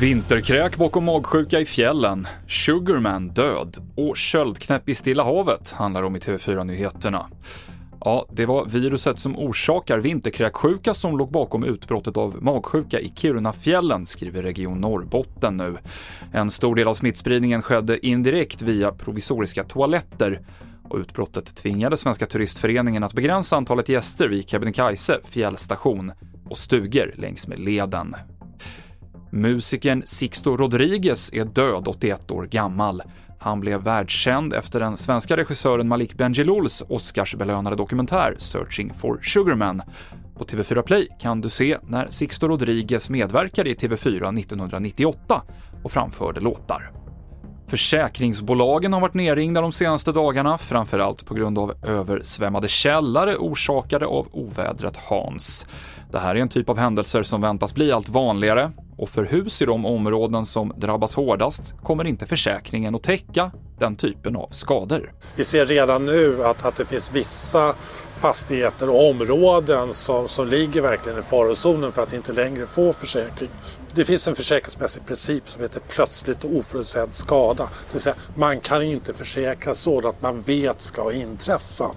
Vinterkräk bakom magsjuka i fjällen, Sugarman död och köldknäpp i Stilla havet handlar om i TV4-nyheterna. Ja, det var viruset som orsakar vinterkräksjuka som låg bakom utbrottet av magsjuka i Kirunafjällen, skriver Region Norrbotten nu. En stor del av smittspridningen skedde indirekt via provisoriska toaletter och utbrottet tvingade Svenska Turistföreningen att begränsa antalet gäster vid Kebnekaise fjällstation och stugor längs med leden. Musikern Sixto Rodriguez är död, 81 år gammal. Han blev världskänd efter den svenska regissören Malik Bendjelouls Oscarsbelönade dokumentär Searching for Sugarman. På TV4 Play kan du se när Sixto Rodriguez medverkade i TV4 1998 och framförde låtar. Försäkringsbolagen har varit nerringda de senaste dagarna, framförallt på grund av översvämmade källare orsakade av ovädret Hans. Det här är en typ av händelser som väntas bli allt vanligare och för hus i de områden som drabbas hårdast kommer inte försäkringen att täcka den typen av skador. Vi ser redan nu att, att det finns vissa fastigheter och områden som, som ligger verkligen i farozonen för att inte längre få försäkring. Det finns en försäkringsmässig princip som heter plötsligt och oförutsedd skada. Det vill säga man kan inte försäkra sådant man vet ska inträffa.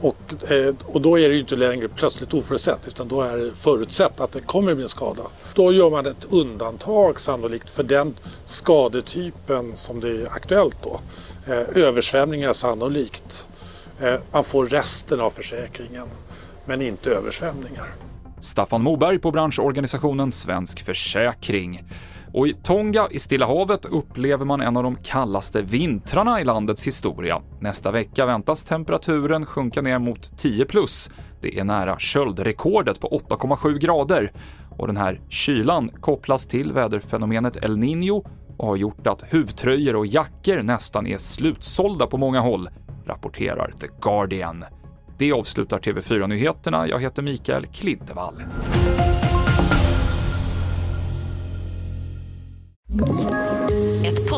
Och, eh, och då är det ju inte längre plötsligt oförutsett utan då är det förutsett att det kommer bli en skada. Då gör man ett undantag sannolikt för den skadetypen som det är aktuellt då. Eh, översvämningar sannolikt. Eh, man får resten av försäkringen men inte översvämningar. Staffan Moberg på branschorganisationen Svensk Försäkring. Och i Tonga i Stilla havet upplever man en av de kallaste vintrarna i landets historia. Nästa vecka väntas temperaturen sjunka ner mot 10 plus. Det är nära köldrekordet på 8,7 grader. Och den här kylan kopplas till väderfenomenet El Niño och har gjort att huvtröjor och jackor nästan är slutsålda på många håll, rapporterar The Guardian. Det avslutar TV4-nyheterna. Jag heter Mikael Klintevall.